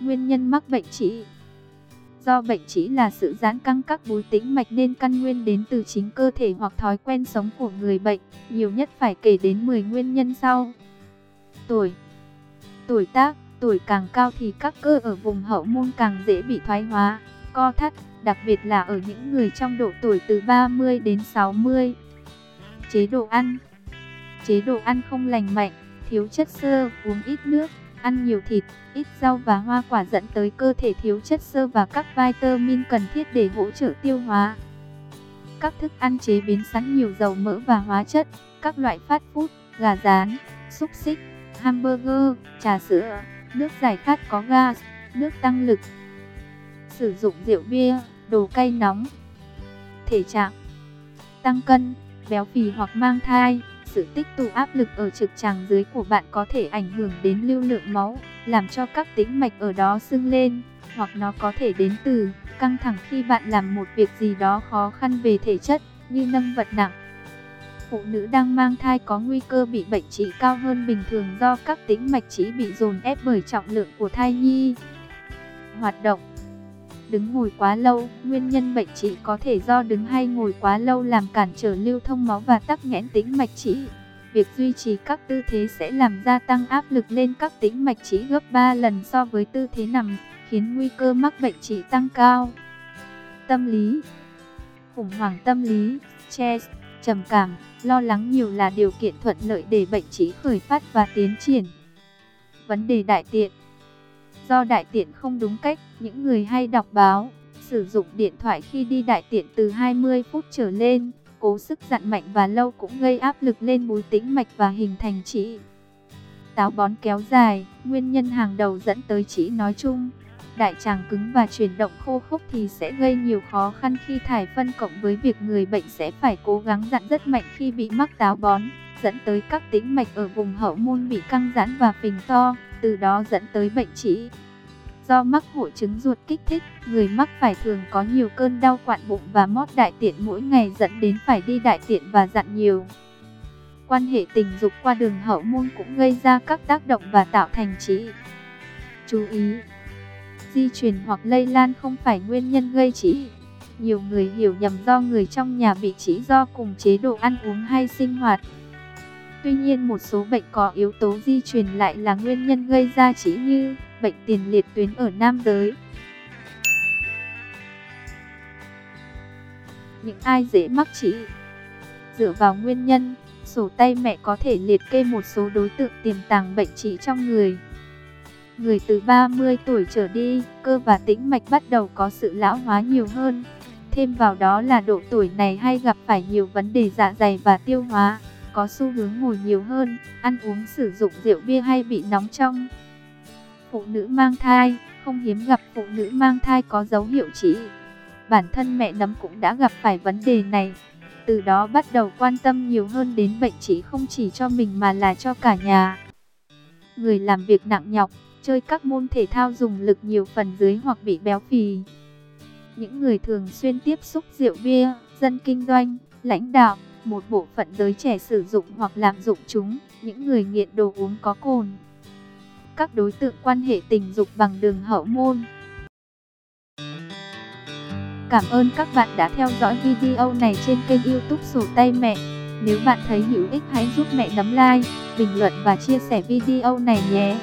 Nguyên nhân mắc bệnh trĩ Do bệnh trĩ là sự giãn căng các búi tĩnh mạch nên căn nguyên đến từ chính cơ thể hoặc thói quen sống của người bệnh. Nhiều nhất phải kể đến 10 nguyên nhân sau. Tuổi Tuổi tác Tuổi càng cao thì các cơ ở vùng hậu môn càng dễ bị thoái hóa, co thắt, đặc biệt là ở những người trong độ tuổi từ 30 đến 60. Chế độ ăn Chế độ ăn không lành mạnh, thiếu chất xơ, uống ít nước, ăn nhiều thịt, ít rau và hoa quả dẫn tới cơ thể thiếu chất xơ và các vitamin cần thiết để hỗ trợ tiêu hóa. Các thức ăn chế biến sẵn nhiều dầu mỡ và hóa chất, các loại phát food, gà rán, xúc xích, hamburger, trà sữa, nước giải khát có gas, nước tăng lực. Sử dụng rượu bia, đồ cay nóng. Thể trạng Tăng cân, béo phì hoặc mang thai. Sự tích tụ áp lực ở trực tràng dưới của bạn có thể ảnh hưởng đến lưu lượng máu, làm cho các tĩnh mạch ở đó sưng lên, hoặc nó có thể đến từ căng thẳng khi bạn làm một việc gì đó khó khăn về thể chất, như nâng vật nặng. Phụ nữ đang mang thai có nguy cơ bị bệnh trĩ cao hơn bình thường do các tĩnh mạch trĩ bị dồn ép bởi trọng lượng của thai nhi. Hoạt động Đứng ngồi quá lâu, nguyên nhân bệnh trĩ có thể do đứng hay ngồi quá lâu làm cản trở lưu thông máu và tắc nghẽn tĩnh mạch trĩ. Việc duy trì các tư thế sẽ làm gia tăng áp lực lên các tĩnh mạch trĩ gấp 3 lần so với tư thế nằm, khiến nguy cơ mắc bệnh trĩ tăng cao. Tâm lý Khủng hoảng tâm lý, stress, trầm cảm, lo lắng nhiều là điều kiện thuận lợi để bệnh trĩ khởi phát và tiến triển. Vấn đề đại tiện Do đại tiện không đúng cách, những người hay đọc báo, sử dụng điện thoại khi đi đại tiện từ 20 phút trở lên, cố sức dặn mạnh và lâu cũng gây áp lực lên búi tĩnh mạch và hình thành trĩ. Táo bón kéo dài, nguyên nhân hàng đầu dẫn tới trĩ nói chung. Đại tràng cứng và chuyển động khô khốc thì sẽ gây nhiều khó khăn khi thải phân cộng với việc người bệnh sẽ phải cố gắng dặn rất mạnh khi bị mắc táo bón, dẫn tới các tĩnh mạch ở vùng hậu môn bị căng giãn và phình to từ đó dẫn tới bệnh trĩ. Do mắc hội chứng ruột kích thích, người mắc phải thường có nhiều cơn đau quặn bụng và mót đại tiện mỗi ngày dẫn đến phải đi đại tiện và dặn nhiều. Quan hệ tình dục qua đường hậu môn cũng gây ra các tác động và tạo thành trĩ. Chú ý! Di truyền hoặc lây lan không phải nguyên nhân gây trĩ. Nhiều người hiểu nhầm do người trong nhà bị trĩ do cùng chế độ ăn uống hay sinh hoạt. Tuy nhiên một số bệnh có yếu tố di truyền lại là nguyên nhân gây ra chỉ như bệnh tiền liệt tuyến ở nam giới. Những ai dễ mắc chỉ Dựa vào nguyên nhân, sổ tay mẹ có thể liệt kê một số đối tượng tiềm tàng bệnh chỉ trong người. Người từ 30 tuổi trở đi, cơ và tĩnh mạch bắt đầu có sự lão hóa nhiều hơn. Thêm vào đó là độ tuổi này hay gặp phải nhiều vấn đề dạ dày và tiêu hóa có xu hướng ngồi nhiều hơn, ăn uống sử dụng rượu bia hay bị nóng trong. Phụ nữ mang thai, không hiếm gặp phụ nữ mang thai có dấu hiệu trĩ. Bản thân mẹ nấm cũng đã gặp phải vấn đề này. Từ đó bắt đầu quan tâm nhiều hơn đến bệnh trĩ không chỉ cho mình mà là cho cả nhà. Người làm việc nặng nhọc, chơi các môn thể thao dùng lực nhiều phần dưới hoặc bị béo phì. Những người thường xuyên tiếp xúc rượu bia, dân kinh doanh, lãnh đạo, một bộ phận giới trẻ sử dụng hoặc lạm dụng chúng, những người nghiện đồ uống có cồn. Các đối tượng quan hệ tình dục bằng đường hậu môn. Cảm ơn các bạn đã theo dõi video này trên kênh youtube Sổ Tay Mẹ. Nếu bạn thấy hữu ích hãy giúp mẹ nấm like, bình luận và chia sẻ video này nhé.